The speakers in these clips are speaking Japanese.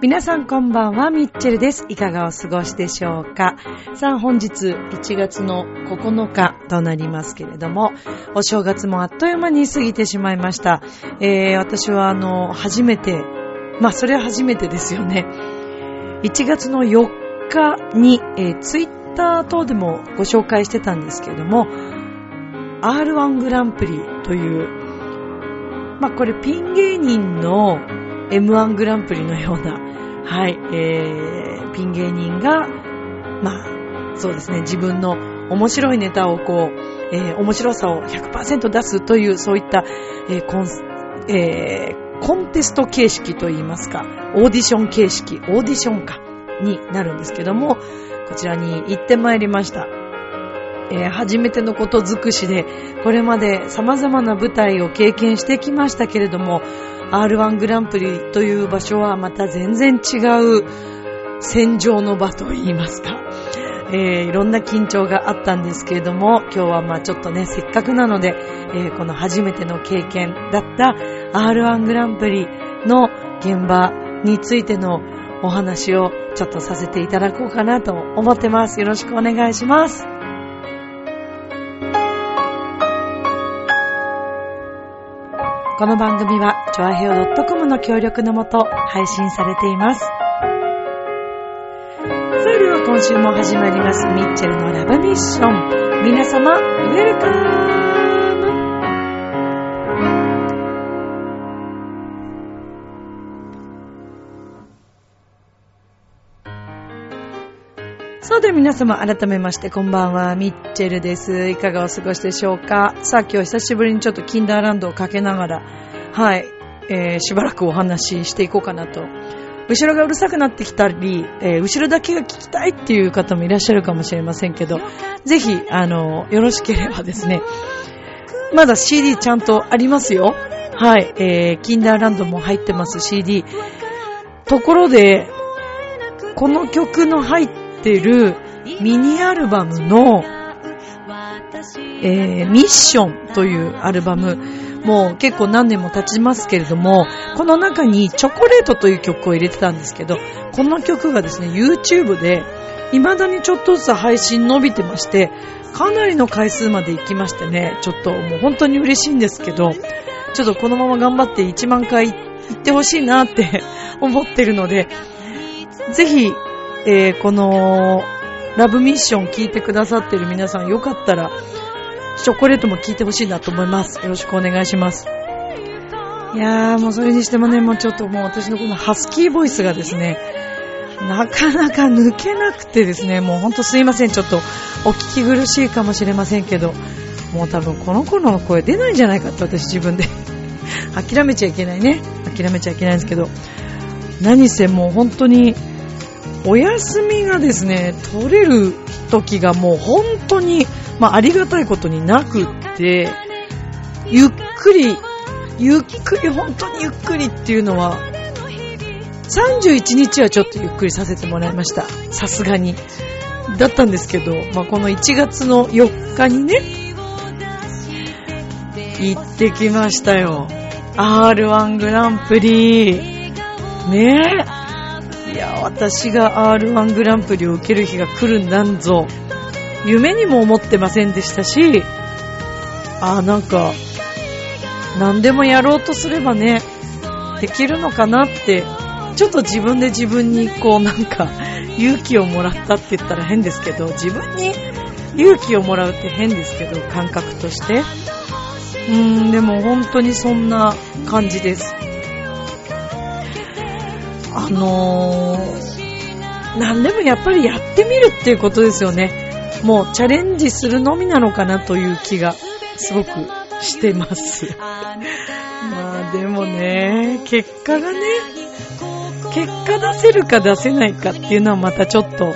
皆さんこんばんは、ミッチェルです。いかがお過ごしでしょうか？さあ、本日1月の9日となりますけれども、お正月もあっという間に過ぎてしまいました。えー、私はあの、初めて、まあ、それは初めてですよね。1月の4日に、えー、ツイッター等でもご紹介してたんですけれども、R1 グランプリという、まあ、これピン芸人の M1 グランプリのような、はい、えー、ピン芸人が、まあ、そうですね、自分の面白いネタをこう、えー、面白さを100%出すという、そういった、えーコンえー、コンテスト形式といいますか、オーディション形式、オーディションか、になるんですけども、こちらに行ってまいりました。えー、初めてのこと尽くしで、これまで様々な舞台を経験してきましたけれども、R1 グランプリという場所はまた全然違う戦場の場といいますか、えー、いろんな緊張があったんですけれども、今日はまあちょっとね、せっかくなので、えー、この初めての経験だった R1 グランプリの現場についてのお話をちょっとさせていただこうかなと思ってます。よろしくお願いします。この番組は、ちょあへお .com の協力のもと配信されています。それでは今週も始まります、ミッチェルのラブミッション。皆様、ウェルカムさて皆様改めましてこんばんは、ミッチェルです。いかがお過ごしでしょうか？さあ今日久しぶりにちょっとキンダーランドをかけながら、はい、えー、しばらくお話ししていこうかなと。後ろがうるさくなってきたり、えー、後ろだけが聞きたいっていう方もいらっしゃるかもしれませんけど、ぜひ、あの、よろしければですね、まだ CD ちゃんとありますよ。はい、えー、キンダーランドも入ってます CD。ところで、この曲の入ってってるミニアルバムの、えー、ミッションというアルバム、もう結構何年も経ちますけれども、この中にチョコレートという曲を入れてたんですけど、この曲がですね、YouTube で未だにちょっとずつ配信伸びてまして、かなりの回数まで行きましてね、ちょっともう本当に嬉しいんですけど、ちょっとこのまま頑張って1万回行ってほしいなって 思ってるので、ぜひえー、この、ラブミッション聞いてくださってる皆さんよかったら、チョコレートも聞いてほしいなと思います。よろしくお願いします。いやー、もうそれにしてもね、もうちょっともう私のこのハスキーボイスがですね、なかなか抜けなくてですね、もうほんとすいません、ちょっとお聞き苦しいかもしれませんけど、もう多分この頃の声出ないんじゃないかって私自分で 諦めちゃいけないね。諦めちゃいけないんですけど、何せもう本当にお休みがですね、取れる時がもう本当に、まあ、ありがたいことになくって、ゆっくり、ゆっくり、本当にゆっくりっていうのは、31日はちょっとゆっくりさせてもらいました。さすがに。だったんですけど、まあ、この1月の4日にね、行ってきましたよ。R1 グランプリ。ねえ。いや、私が R1 グランプリを受ける日が来るんなんぞ、夢にも思ってませんでしたし、ああ、なんか、何でもやろうとすればね、できるのかなって、ちょっと自分で自分にこうなんか、勇気をもらったって言ったら変ですけど、自分に勇気をもらうって変ですけど、感覚として。うーん、でも本当にそんな感じです。あのー、何でもやっぱりやってみるっていうことですよね。もうチャレンジするのみなのかなという気がすごくしてます。まあでもね、結果がね、結果出せるか出せないかっていうのはまたちょっと、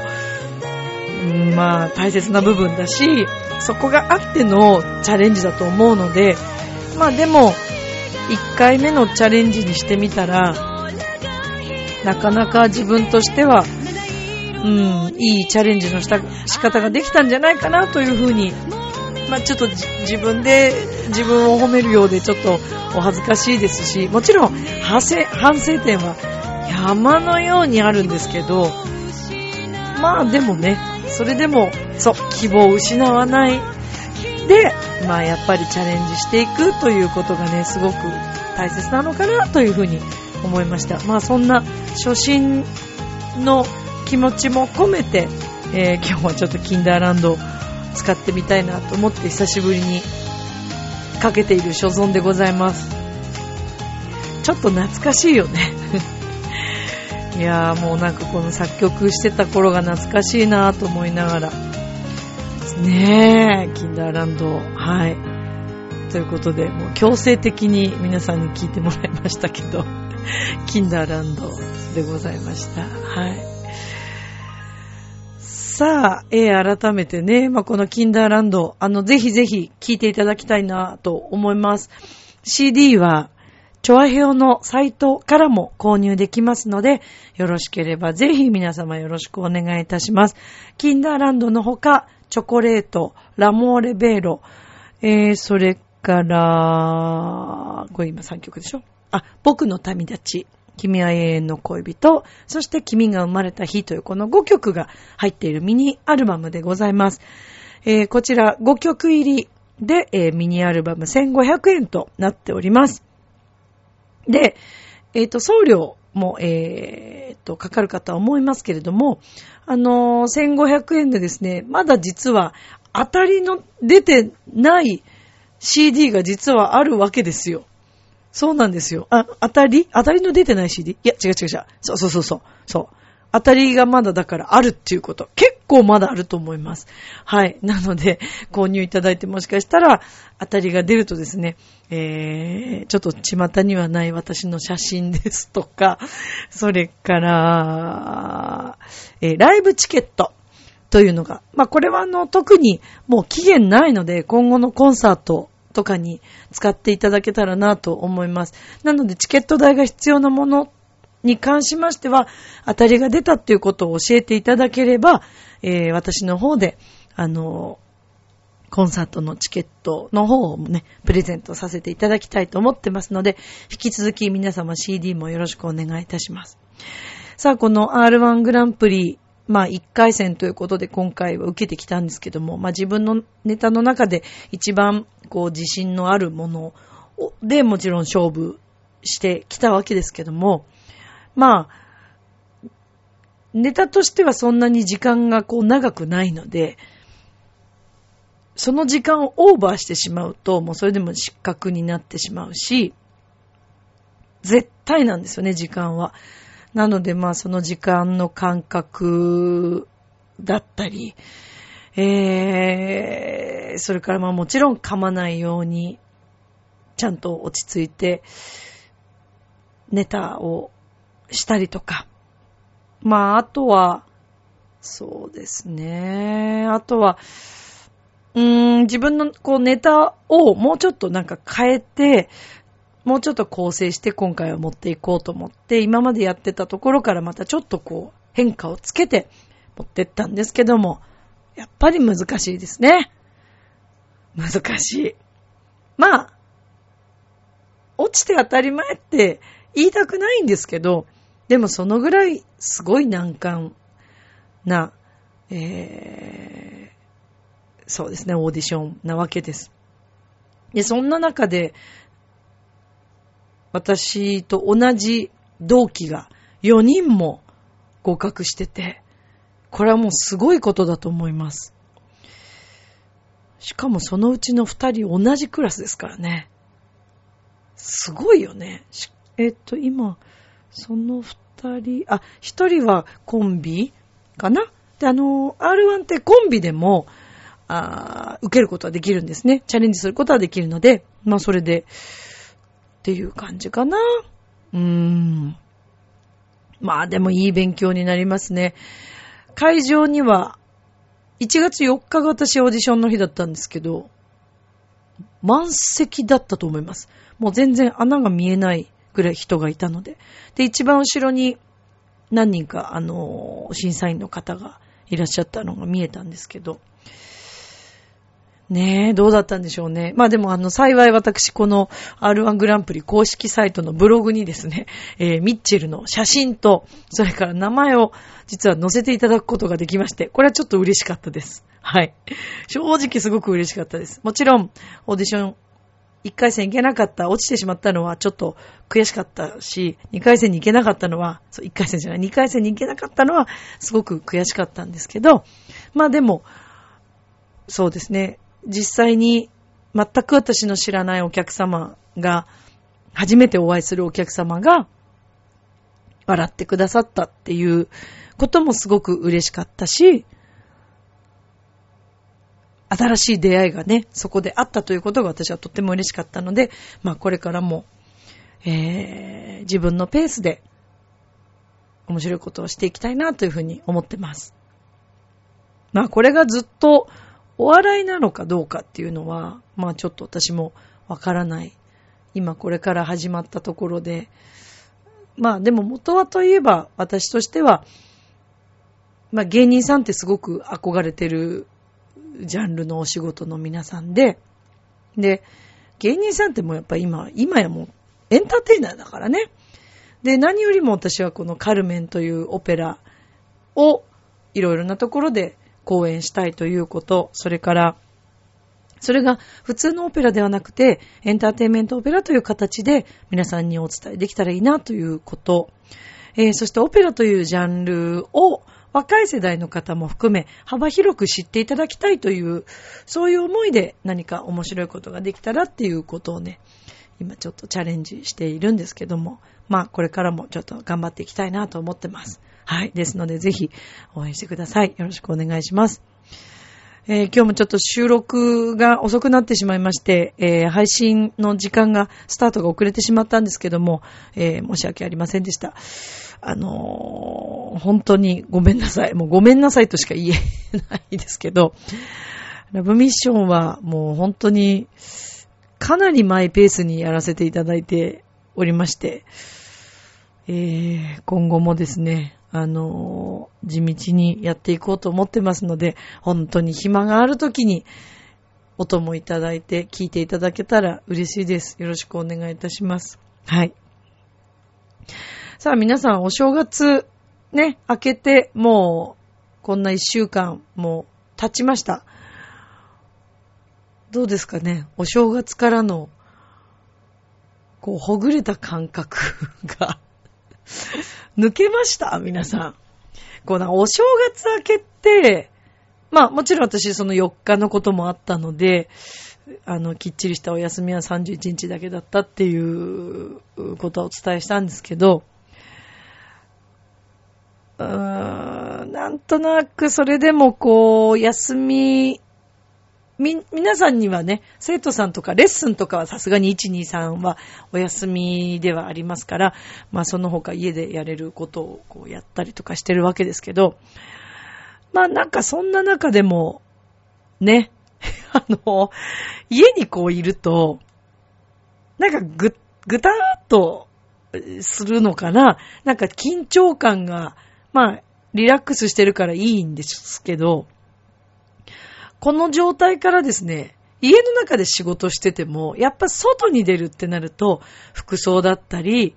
まあ大切な部分だし、そこがあってのチャレンジだと思うので、まあでも、1回目のチャレンジにしてみたら、なかなか自分としては、うん、いいチャレンジのした仕方ができたんじゃないかなというふうに、まあちょっと自分で自分を褒めるようでちょっとお恥ずかしいですし、もちろん反省反省点は山のようにあるんですけど、まあでもね、それでも、そう、希望を失わないで、まあやっぱりチャレンジしていくということがね、すごく大切なのかなというふうに思いました。まあそんな初心の気持ちも込めて、えー、今日はちょっとキンダーランドを使ってみたいなと思って久しぶりにかけている所存でございます。ちょっと懐かしいよね。いやーもうなんかこの作曲してた頃が懐かしいなと思いながら。ねえ、キンダーランド。はい。ということで、もう強制的に皆さんに聞いてもらいましたけど、キンダーランドでございました。はい。さあ、えー、改めてね、まあ、このキンダーランド、あの、ぜひぜひ聴いていただきたいなと思います。CD は、チョアヘオのサイトからも購入できますので、よろしければぜひ皆様よろしくお願いいたします。キンダーランドのほか、チョコレート、ラモーレベーロ、えー、それから、これ今3曲でしょ？あ、僕の旅立ち、君は永遠の恋人、そして君が生まれた日というこの5曲が入っているミニアルバムでございます。えー、こちら5曲入りで、えー、ミニアルバム1500円となっております。で、えっ、ー、と、送料も、えっ、と、かかるかとは思いますけれども、あの、1500円でですね、まだ実は当たりの出てない CD が実はあるわけですよ。そうなんですよ。あ、当たり？当たりの出てない CD? いや、違う違う違う。そうそうそうそう。そう。当たりがまだだからあるっていうこと。結構まだあると思います。はい。なので、購入いただいてもしかしたら、当たりが出るとですね、えー、ちょっと巷にはない私の写真ですとか、それから、えー、ライブチケットというのが、まあこれはあの、特にもう期限ないので、今後のコンサートとかに使っていただけたらなと思います。なので、チケット代が必要なものに関しましては、当たりが出たっていうことを教えていただければ、えー、私の方で、あの、コンサートのチケットの方をね、プレゼントさせていただきたいと思ってますので、引き続き皆様 CD もよろしくお願いいたします。さあ、この R1 グランプリ、まあ1回戦ということで今回は受けてきたんですけども、まあ自分のネタの中で一番こう自信のあるものでもちろん勝負してきたわけですけども、まあ、ネタとしてはそんなに時間がこう長くないので、その時間をオーバーしてしまうと、もうそれでも失格になってしまうし、絶対なんですよね、時間は。なので、まあ、その時間の感覚だったり、えそれからまあもちろん噛まないように、ちゃんと落ち着いて、ネタをしたりとか。まあ、あとは、そうですね。あとは、うーん、自分のこうネタをもうちょっとなんか変えて、もうちょっと構成して今回は持っていこうと思って、今までやってたところからまたちょっとこう変化をつけて持ってったんですけども、やっぱり難しいですね。難しい。まあ、落ちて当たり前って言いたくないんですけど、でもそのぐらいすごい難関な、えー、そうですね、オーディションなわけです。で、そんな中で、私と同じ同期が4人も合格してて、これはもうすごいことだと思います。しかもそのうちの2人同じクラスですからね。すごいよね。えっと、今、その二人、あ、一人はコンビかな？で、あの、R1 ってコンビでも、あ受けることはできるんですね。チャレンジすることはできるので、まあそれで、っていう感じかな。うーん。まあでもいい勉強になりますね。会場には、1月4日が私オーディションの日だったんですけど、満席だったと思います。もう全然穴が見えないぐらい人がいたので。で、一番後ろに何人か、あの、審査員の方がいらっしゃったのが見えたんですけど、ねえ、どうだったんでしょうね。まあでもあの、幸い私この R1 グランプリ公式サイトのブログにですね、えー、ミッチェルの写真と、それから名前を実は載せていただくことができまして、これはちょっと嬉しかったです。はい。正直すごく嬉しかったです。もちろん、オーディション1回戦行けなかった、落ちてしまったのはちょっと悔しかったし、2回戦に行けなかったのは、そう、1回戦じゃない、2回戦に行けなかったのはすごく悔しかったんですけど、まあでも、そうですね、実際に全く私の知らないお客様が、初めてお会いするお客様が、笑ってくださったっていうこともすごく嬉しかったし、新しい出会いがね、そこであったということが私はとっても嬉しかったので、まあこれからも、えー、自分のペースで面白いことをしていきたいなというふうに思ってます。まあこれがずっとお笑いなのかどうかっていうのは、まあちょっと私もわからない。今これから始まったところで、まあでも元はといえば私としては、まあ芸人さんってすごく憧れてるジャンルのお仕事の皆さんで、で、芸人さんってもうやっぱ今、今やもうエンターテイナーだからね。で、何よりも私はこのカルメンというオペラをいろいろなところで公演したいということ、それから、それが普通のオペラではなくて、エンターテインメントオペラという形で皆さんにお伝えできたらいいなということ、えー、そしてオペラというジャンルを若い世代の方も含め幅広く知っていただきたいという、そういう思いで何か面白いことができたらっていうことをね、今ちょっとチャレンジしているんですけども、まあこれからもちょっと頑張っていきたいなと思ってます。はい。ですので、ぜひ応援してください。よろしくお願いします。えー、今日もちょっと収録が遅くなってしまいまして、えー、配信の時間が、スタートが遅れてしまったんですけども、えー、申し訳ありませんでした。あのー、本当にごめんなさい。もうごめんなさいとしか言えないですけど、ラブミッションはもう本当に、かなりマイペースにやらせていただいておりまして、えー、今後もですね、あの、地道にやっていこうと思ってますので、本当に暇があるときに、お供いただいて聞いていただけたら嬉しいです。よろしくお願いいたします。はい。さあ皆さん、お正月、ね、明けて、もう、こんな一週間、もう、経ちました。どうですかね？お正月からの、こう、ほぐれた感覚が 抜けました皆さん。こうな、お正月明けて、まあもちろん私その4日のこともあったので、あの、きっちりしたお休みは31日だけだったっていうことはお伝えしたんですけど、うーん、なんとなくそれでもこう、休みみ、皆さんにはね、生徒さんとかレッスンとかはさすがに1、2、3はお休みではありますから、まあその他家でやれることをこうやったりとかしてるわけですけど、まあなんかそんな中でも、ね、あの、家にこういると、なんかぐ、ぐたーっとするのかななんか緊張感が、まあ、リラックスしてるからいいんですけど、この状態からですね、家の中で仕事してても、やっぱ外に出るってなると、服装だったり、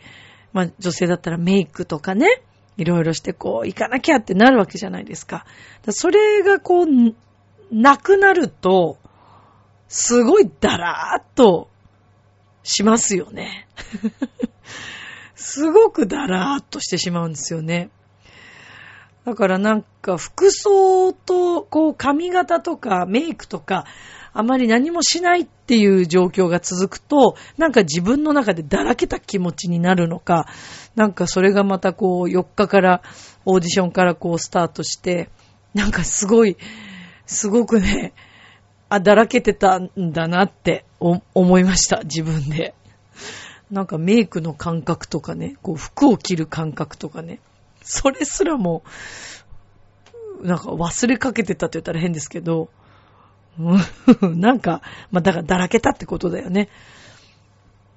まあ女性だったらメイクとかね、いろいろしてこう、行かなきゃってなるわけじゃないですか。かそれがこう、なくなると、すごいダラーっとしますよね。すごくダラーっとしてしまうんですよね。だからなんか服装とこう髪型とかメイクとかあまり何もしないっていう状況が続くと、なんか自分の中でだらけた気持ちになるのか、なんかそれがまたこう4日からオーディションからこうスタートして、なんかすごい、すごくね、あ、だらけてたんだなって思いました、自分で。なんかメイクの感覚とかね、こう服を着る感覚とかね、それすらも、なんか忘れかけてたって言ったら変ですけど、なんか、まあ、だからだらけたってことだよね。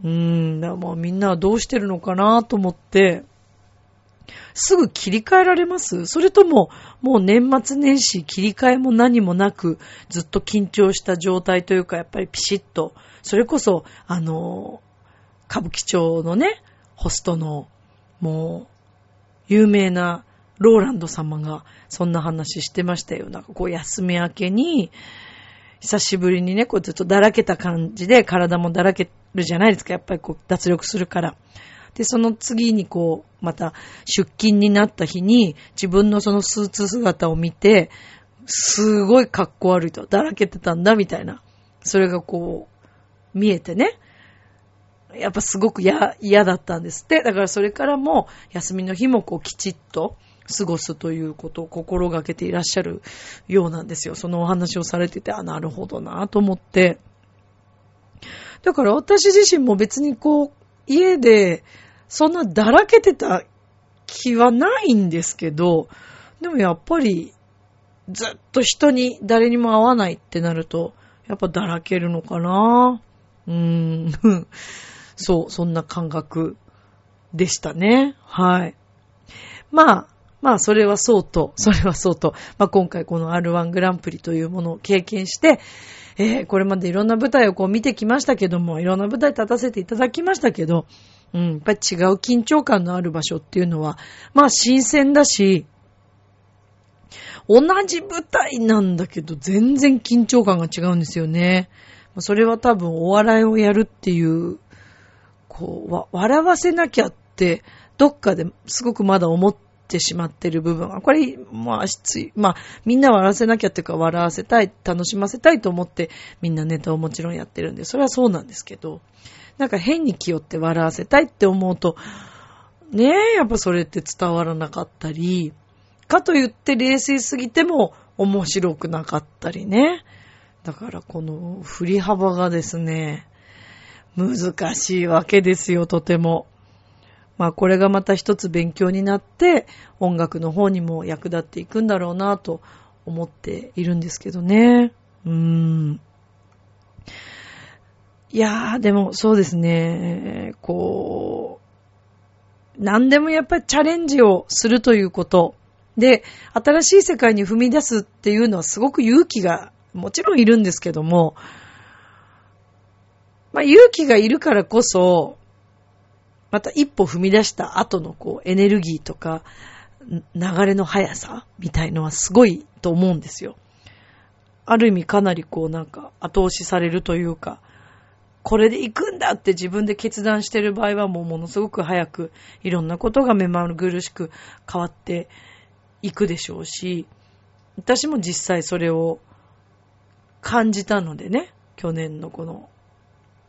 うーん、だからもうみんなはどうしてるのかなと思って、すぐ切り替えられます？それとも、もう年末年始切り替えも何もなく、ずっと緊張した状態というか、やっぱりピシッと、それこそ、あの、歌舞伎町のね、ホストの、もう、有名なローランド様が、そんな話してましたよ。なんかこう、休み明けに、久しぶりにね、こうずっとだらけた感じで、体もだらけるじゃないですか。やっぱりこう、脱力するから。で、その次にこう、また出勤になった日に、自分のそのスーツ姿を見て、すごい格好悪いと、だらけてたんだ、みたいな。それがこう、見えてね。やっぱすごく嫌、だったんですって。だからそれからも、休みの日もこう、きちっと過ごすということを心がけていらっしゃるようなんですよ。そのお話をされてて、あ、なるほどなと思って。だから私自身も別にこう、家でそんなだらけてた気はないんですけど、でもやっぱりずっと人に誰にも会わないってなると、やっぱだらけるのかなうーん。そう、そんな感覚でしたね。はい。まあ、まあ、それはそうと、それはそうと、まあ今回この R1 グランプリというものを経験して、えー、これまでいろんな舞台をこう見てきましたけども、いろんな舞台立たせていただきましたけど、うん、やっぱり違う緊張感のある場所っていうのは、まあ新鮮だし、同じ舞台なんだけど、全然緊張感が違うんですよね。それは多分お笑いをやるっていう、こう、笑わせなきゃって、どっかですごくまだ思ってしまってる部分は、これ、まあ、つい、まあ、みんな笑わせなきゃっていうか、笑わせたい、楽しませたいと思って、みんなネタをもちろんやってるんで、それはそうなんですけど、なんか変に気負って笑わせたいって思うと、ねえ、やっぱそれって伝わらなかったり、かと言って冷静すぎても面白くなかったりね。だからこの振り幅がですね、難しいわけですよ、とても。まあこれがまた一つ勉強になって音楽の方にも役立っていくんだろうなと思っているんですけどね。うーん。いやー、でもそうですね、こう、何でもやっぱりチャレンジをするということ。で、新しい世界に踏み出すっていうのはすごく勇気がもちろんいるんですけども、まあ勇気がいるからこそ、また一歩踏み出した後のこうエネルギーとか流れの速さみたいのはすごいと思うんですよ。ある意味かなりこうなんか後押しされるというか、これで行くんだって自分で決断してる場合はもうものすごく早くいろんなことが目まぐるしく変わっていくでしょうし、私も実際それを感じたのでね、去年のこの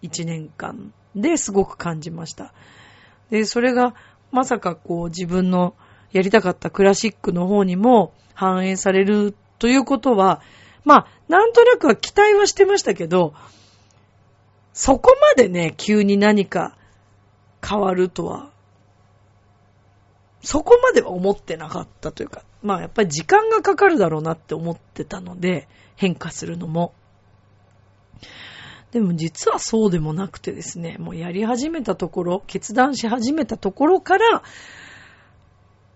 1年間ですごく感じました。で、それがまさかこう自分のやりたかったクラシックの方にも反映されるということは、まあ、なんとなくは期待はしてましたけど、そこまでね、急に何か変わるとは、そこまでは思ってなかったというか、まあやっぱり時間がかかるだろうなって思ってたので、変化するのも。でも実はそうでもなくてですね、もうやり始めたところ、決断し始めたところから、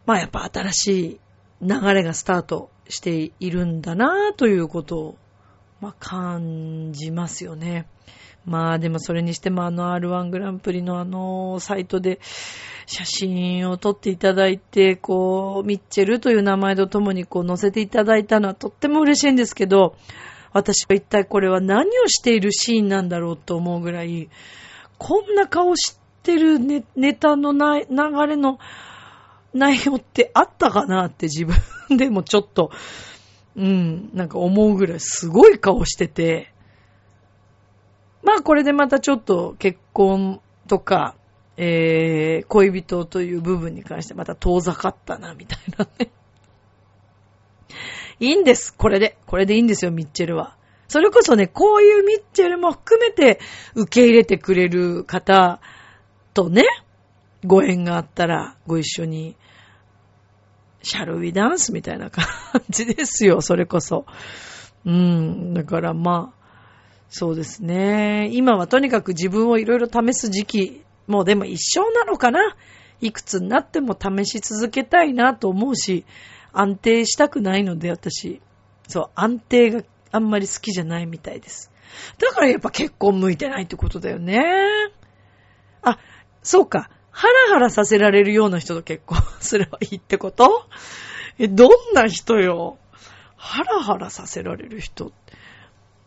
まあやっぱ新しい流れがスタートしているんだなということを、まあ感じますよね。まあでもそれにしてもあの R1 グランプリのあのサイトで写真を撮っていただいて、こう、ミッチェルという名前とともにこう載せていただいたのはとっても嬉しいんですけど、私は一体これは何をしているシーンなんだろうと思うぐらい、こんな顔してるネネタのな流れの内容ってあったかなって自分でもちょっと、うん、なんか思うぐらいすごい顔してて、まあこれでまたちょっと結婚とか、えー、恋人という部分に関してまた遠ざかったな、みたいなね。いいんです。これで。これでいいんですよ、ミッチェルは。それこそね、こういうミッチェルも含めて受け入れてくれる方とね、ご縁があったらご一緒に、シャルウィダンスみたいな感じですよ、それこそ。うん、だからまあ、そうですね。今はとにかく自分をいろいろ試す時期、もうでも一生なのかな？いくつになっても試し続けたいなと思うし、安定したくないので私、そう、安定があんまり好きじゃないみたいです。だからやっぱ結婚向いてないってことだよね。あ、そうか。ハラハラさせられるような人と結婚 すればいいってこと？え、どんな人よ？ハラハラさせられる人。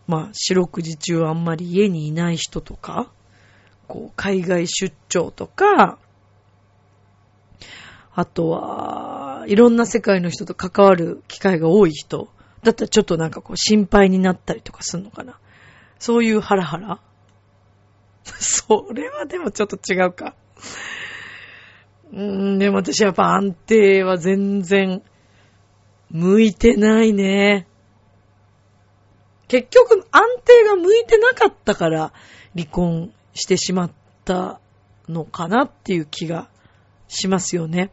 まあ、四六時中あんまり家にいない人とか、こう、海外出張とか、あとは、いろんな世界の人と関わる機会が多い人。だったらちょっとなんかこう心配になったりとかするのかな。そういうハラハラ それはでもちょっと違うか。うーん、でも私やっぱ安定は全然向いてないね。結局安定が向いてなかったから離婚してしまったのかなっていう気がしますよね。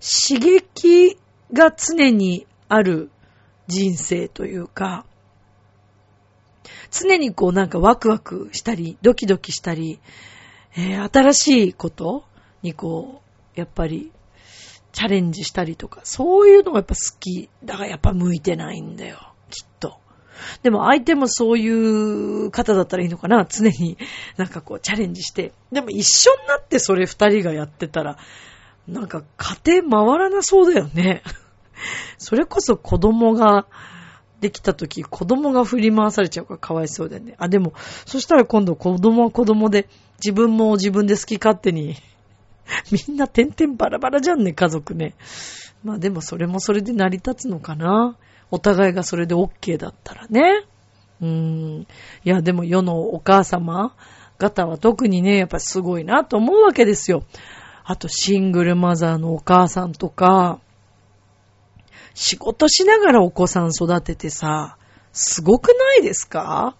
刺激が常にある人生というか、常にこうなんかワクワクしたり、ドキドキしたり、えー、新しいことにこう、やっぱりチャレンジしたりとか、そういうのがやっぱ好き。だからやっぱ向いてないんだよ、きっと。でも相手もそういう方だったらいいのかな常になんかこうチャレンジして。でも一緒になってそれ二人がやってたら、なんか家庭回らなそうだよね。それこそ子供ができた時、子供が振り回されちゃうからかわいそうだよね。あ、でも、そしたら今度子供は子供で、自分も自分で好き勝手に、みんな点々バラバラじゃんね、家族ね。まあでもそれもそれで成り立つのかな。お互いがそれで OK だったらね。うーん。いや、でも世のお母様方は特にね、やっぱすごいなと思うわけですよ。あとシングルマザーのお母さんとか、仕事しながらお子さん育ててさ、すごくないですか？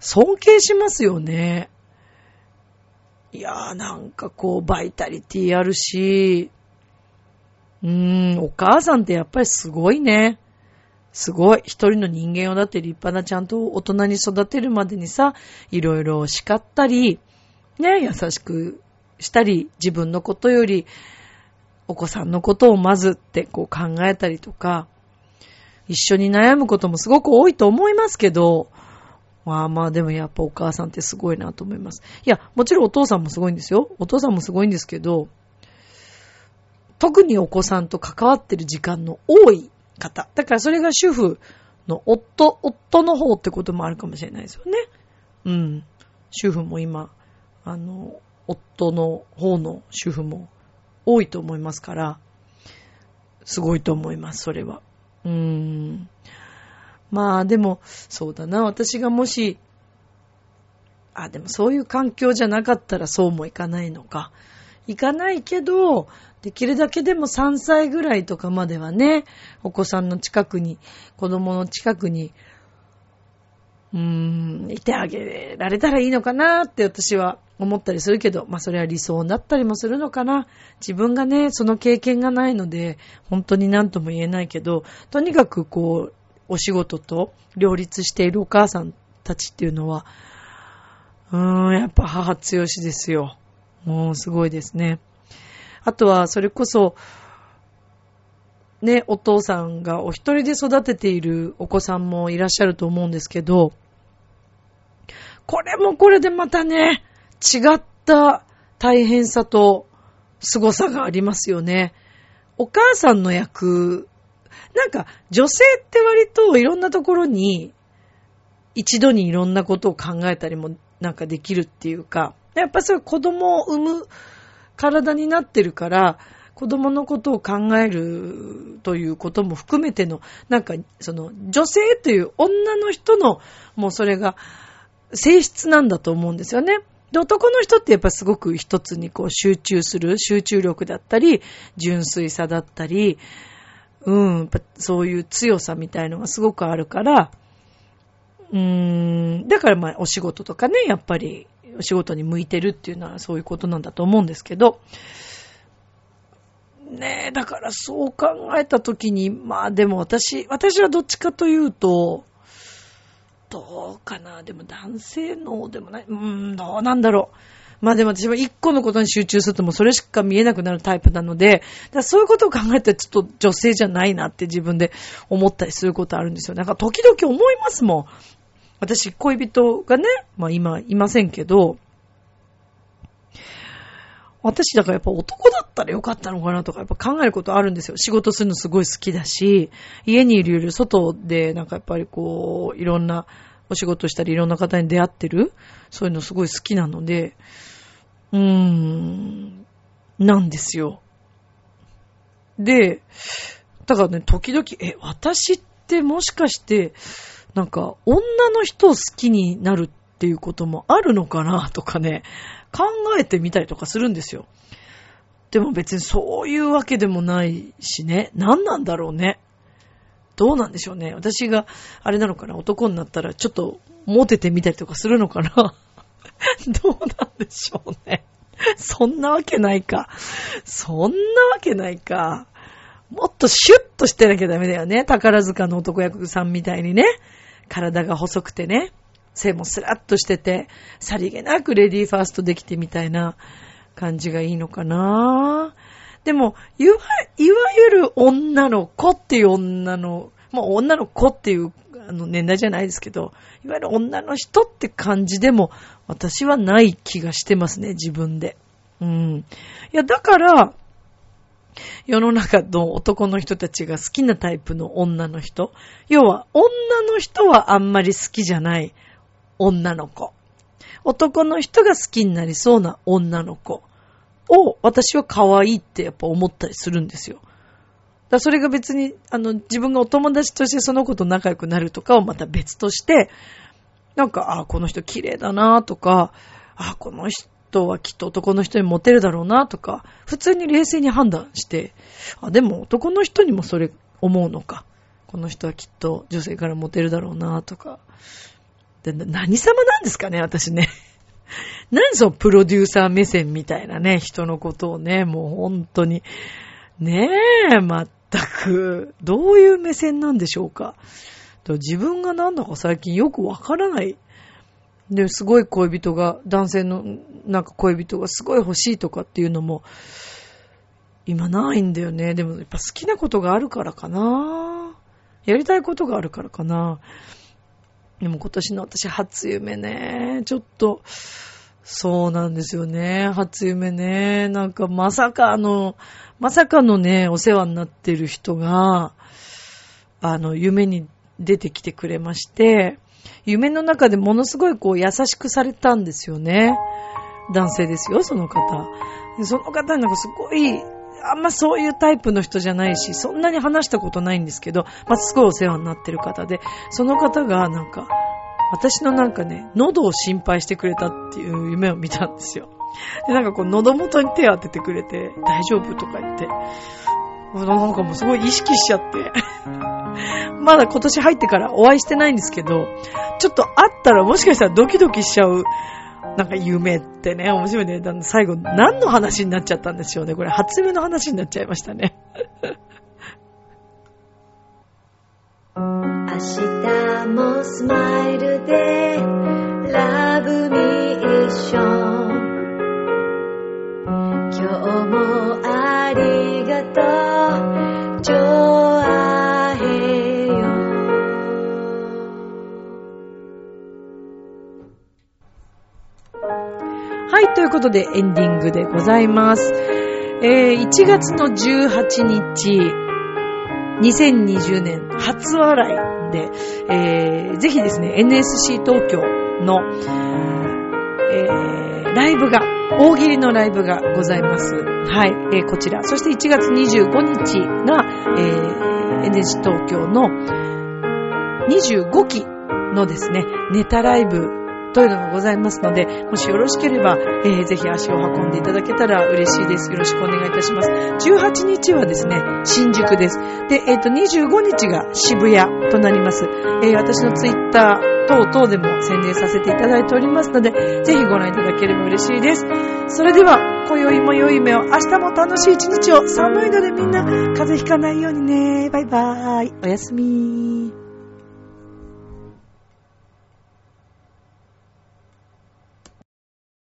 尊敬しますよね。いやーなんかこうバイタリティあるし、うーん、お母さんってやっぱりすごいね。すごい。一人の人間をだって立派なちゃんと大人に育てるまでにさ、いろいろ叱ったり、ね、優しくしたり、自分のことよりお子さんのことをまずってこう考えたりとか、一緒に悩むこともすごく多いと思いますけど、まあまあでもやっぱお母さんってすごいなと思います。いや、もちろんお父さんもすごいんですよ。お父さんもすごいんですけど、特にお子さんと関わってる時間の多い方。だからそれが主婦の夫、夫の方ってこともあるかもしれないですよね。うん。主婦も今、あの、夫の方の主婦も多いと思いますから、すごいと思います、それは。うーん。まあでも、そうだな、私がもし、あ、でもそういう環境じゃなかったらそうもいかないのか。いかないけど、できるだけでも3歳ぐらいとかまではね、お子さんの近くに、子供の近くにうーん、いてあげられたらいいのかなって私は思ったりするけど、まあそれは理想だったりもするのかな。自分がね、その経験がないので、本当に何とも言えないけど、とにかくこう、お仕事と両立しているお母さんたちっていうのは、うーん、やっぱ母強しですよ。もうすごいですね。あとは、それこそ、ね、お父さんがお一人で育てているお子さんもいらっしゃると思うんですけど、これもこれでまたね、違った大変さと凄さがありますよね。お母さんの役、なんか女性って割といろんなところに一度にいろんなことを考えたりもなんかできるっていうか、やっぱそういう子供を産む体になってるから、子供のことを考えるということも含めての、なんか、その、女性という女の人の、もうそれが、性質なんだと思うんですよね。で、男の人ってやっぱすごく一つにこう集中する、集中力だったり、純粋さだったり、うん、やっぱそういう強さみたいのがすごくあるから、うーん、だからまあお仕事とかね、やっぱりお仕事に向いてるっていうのはそういうことなんだと思うんですけど、ねえ、だからそう考えたときに、まあでも私、私はどっちかというと、どうかなでも男性のでもない、うーん、どうなんだろう。まあでも私は一個のことに集中するともうそれしか見えなくなるタイプなので、そういうことを考えたらちょっと女性じゃないなって自分で思ったりすることあるんですよ。なんか時々思いますもん。私、恋人がね、まあ今いませんけど、私だからやっぱ男だったらよかったのかなとかやっぱ考えることあるんですよ。仕事するのすごい好きだし、家にいるより外でなんかやっぱりこう、いろんなお仕事したりいろんな方に出会ってる、そういうのすごい好きなので、うーん、なんですよ。で、だからね、時々、え、私ってもしかして、なんか、女の人を好きになるっていうこともあるのかなとかね、考えてみたりとかするんですよ。でも別にそういうわけでもないしね、何なんだろうね。どうなんでしょうね。私が、あれなのかな、男になったらちょっとモテてみたりとかするのかな。どうなんでしょうね。そんなわけないか。そんなわけないか。もっとシュッとしてなきゃダメだよね。宝塚の男役さんみたいにね。体が細くてね。背もスラッとしてて、さりげなくレディーファーストできてみたいな感じがいいのかな。でも、いわ、いわゆる女の子っていう女の、もう女の子っていうあの年代じゃないですけど、いわゆる女の人って感じでも私はない気がしてますね、自分で。うん。いや、だから、世の中の男の人たちが好きなタイプの女の人。要は、女の人はあんまり好きじゃない女の子。男の人が好きになりそうな女の子を私は可愛いってやっぱ思ったりするんですよ。だそれが別に、あの、自分がお友達としてその子と仲良くなるとかをまた別として、なんか、あ、この人綺麗だなとか、あ、この人はきっと男の人にモテるだろうなとか、普通に冷静に判断して、あ、でも男の人にもそれ思うのか。この人はきっと女性からモテるだろうなとか。で、何様なんですかね、私ね。何そのプロデューサー目線みたいなね、人のことをね、もう本当に。ねえ、まったく、どういう目線なんでしょうか。自分がなんだか最近よくわからない。で、すごい恋人が、男性のなんか恋人がすごい欲しいとかっていうのも、今ないんだよね。でもやっぱ好きなことがあるからかな。やりたいことがあるからかな。でも今年の私初夢ね、ちょっと、そうなんですよね。初夢ね。なんかまさかあの、まさかのね、お世話になってる人が、あの、夢に出てきてくれまして、夢の中でものすごいこう優しくされたんですよね。男性ですよ、その方。その方なんかすごい、あんまそういうタイプの人じゃないし、そんなに話したことないんですけど、まあ、すごいお世話になってる方で、その方がなんか、私のなんかね、喉を心配してくれたっていう夢を見たんですよ。で、なんかこう喉元に手を当ててくれて、大丈夫とか言って、なんかもうすごい意識しちゃって。まだ今年入ってからお会いしてないんですけど、ちょっと会ったらもしかしたらドキドキしちゃう、なんか夢ってね、面白いね。最後何の話になっちゃったんでしょうね。これ初夢の話になっちゃいましたね。明日もスマイルでラブミーション今日もありがとうということでエンディングでございますえー、1月の18日2020年初笑いで、えー、ぜひですね、NSC 東京の、えー、ライブが、大喜利のライブがございます。はい、えー、こちら。そして1月25日が、えー、NSC 東京の25期のですね、ネタライブというのがございますので、もしよろしければ、えー、ぜひ足を運んでいただけたら嬉しいです。よろしくお願いいたします。18日はですね、新宿です。で、えっ、ー、と、25日が渋谷となります。えー、私のツイッター等々でも宣伝させていただいておりますので、ぜひご覧いただければ嬉しいです。それでは、今宵も良い夢を、明日も楽しい一日を、寒いのでみんな風邪ひかないようにね。バイバーイ。おやすみ。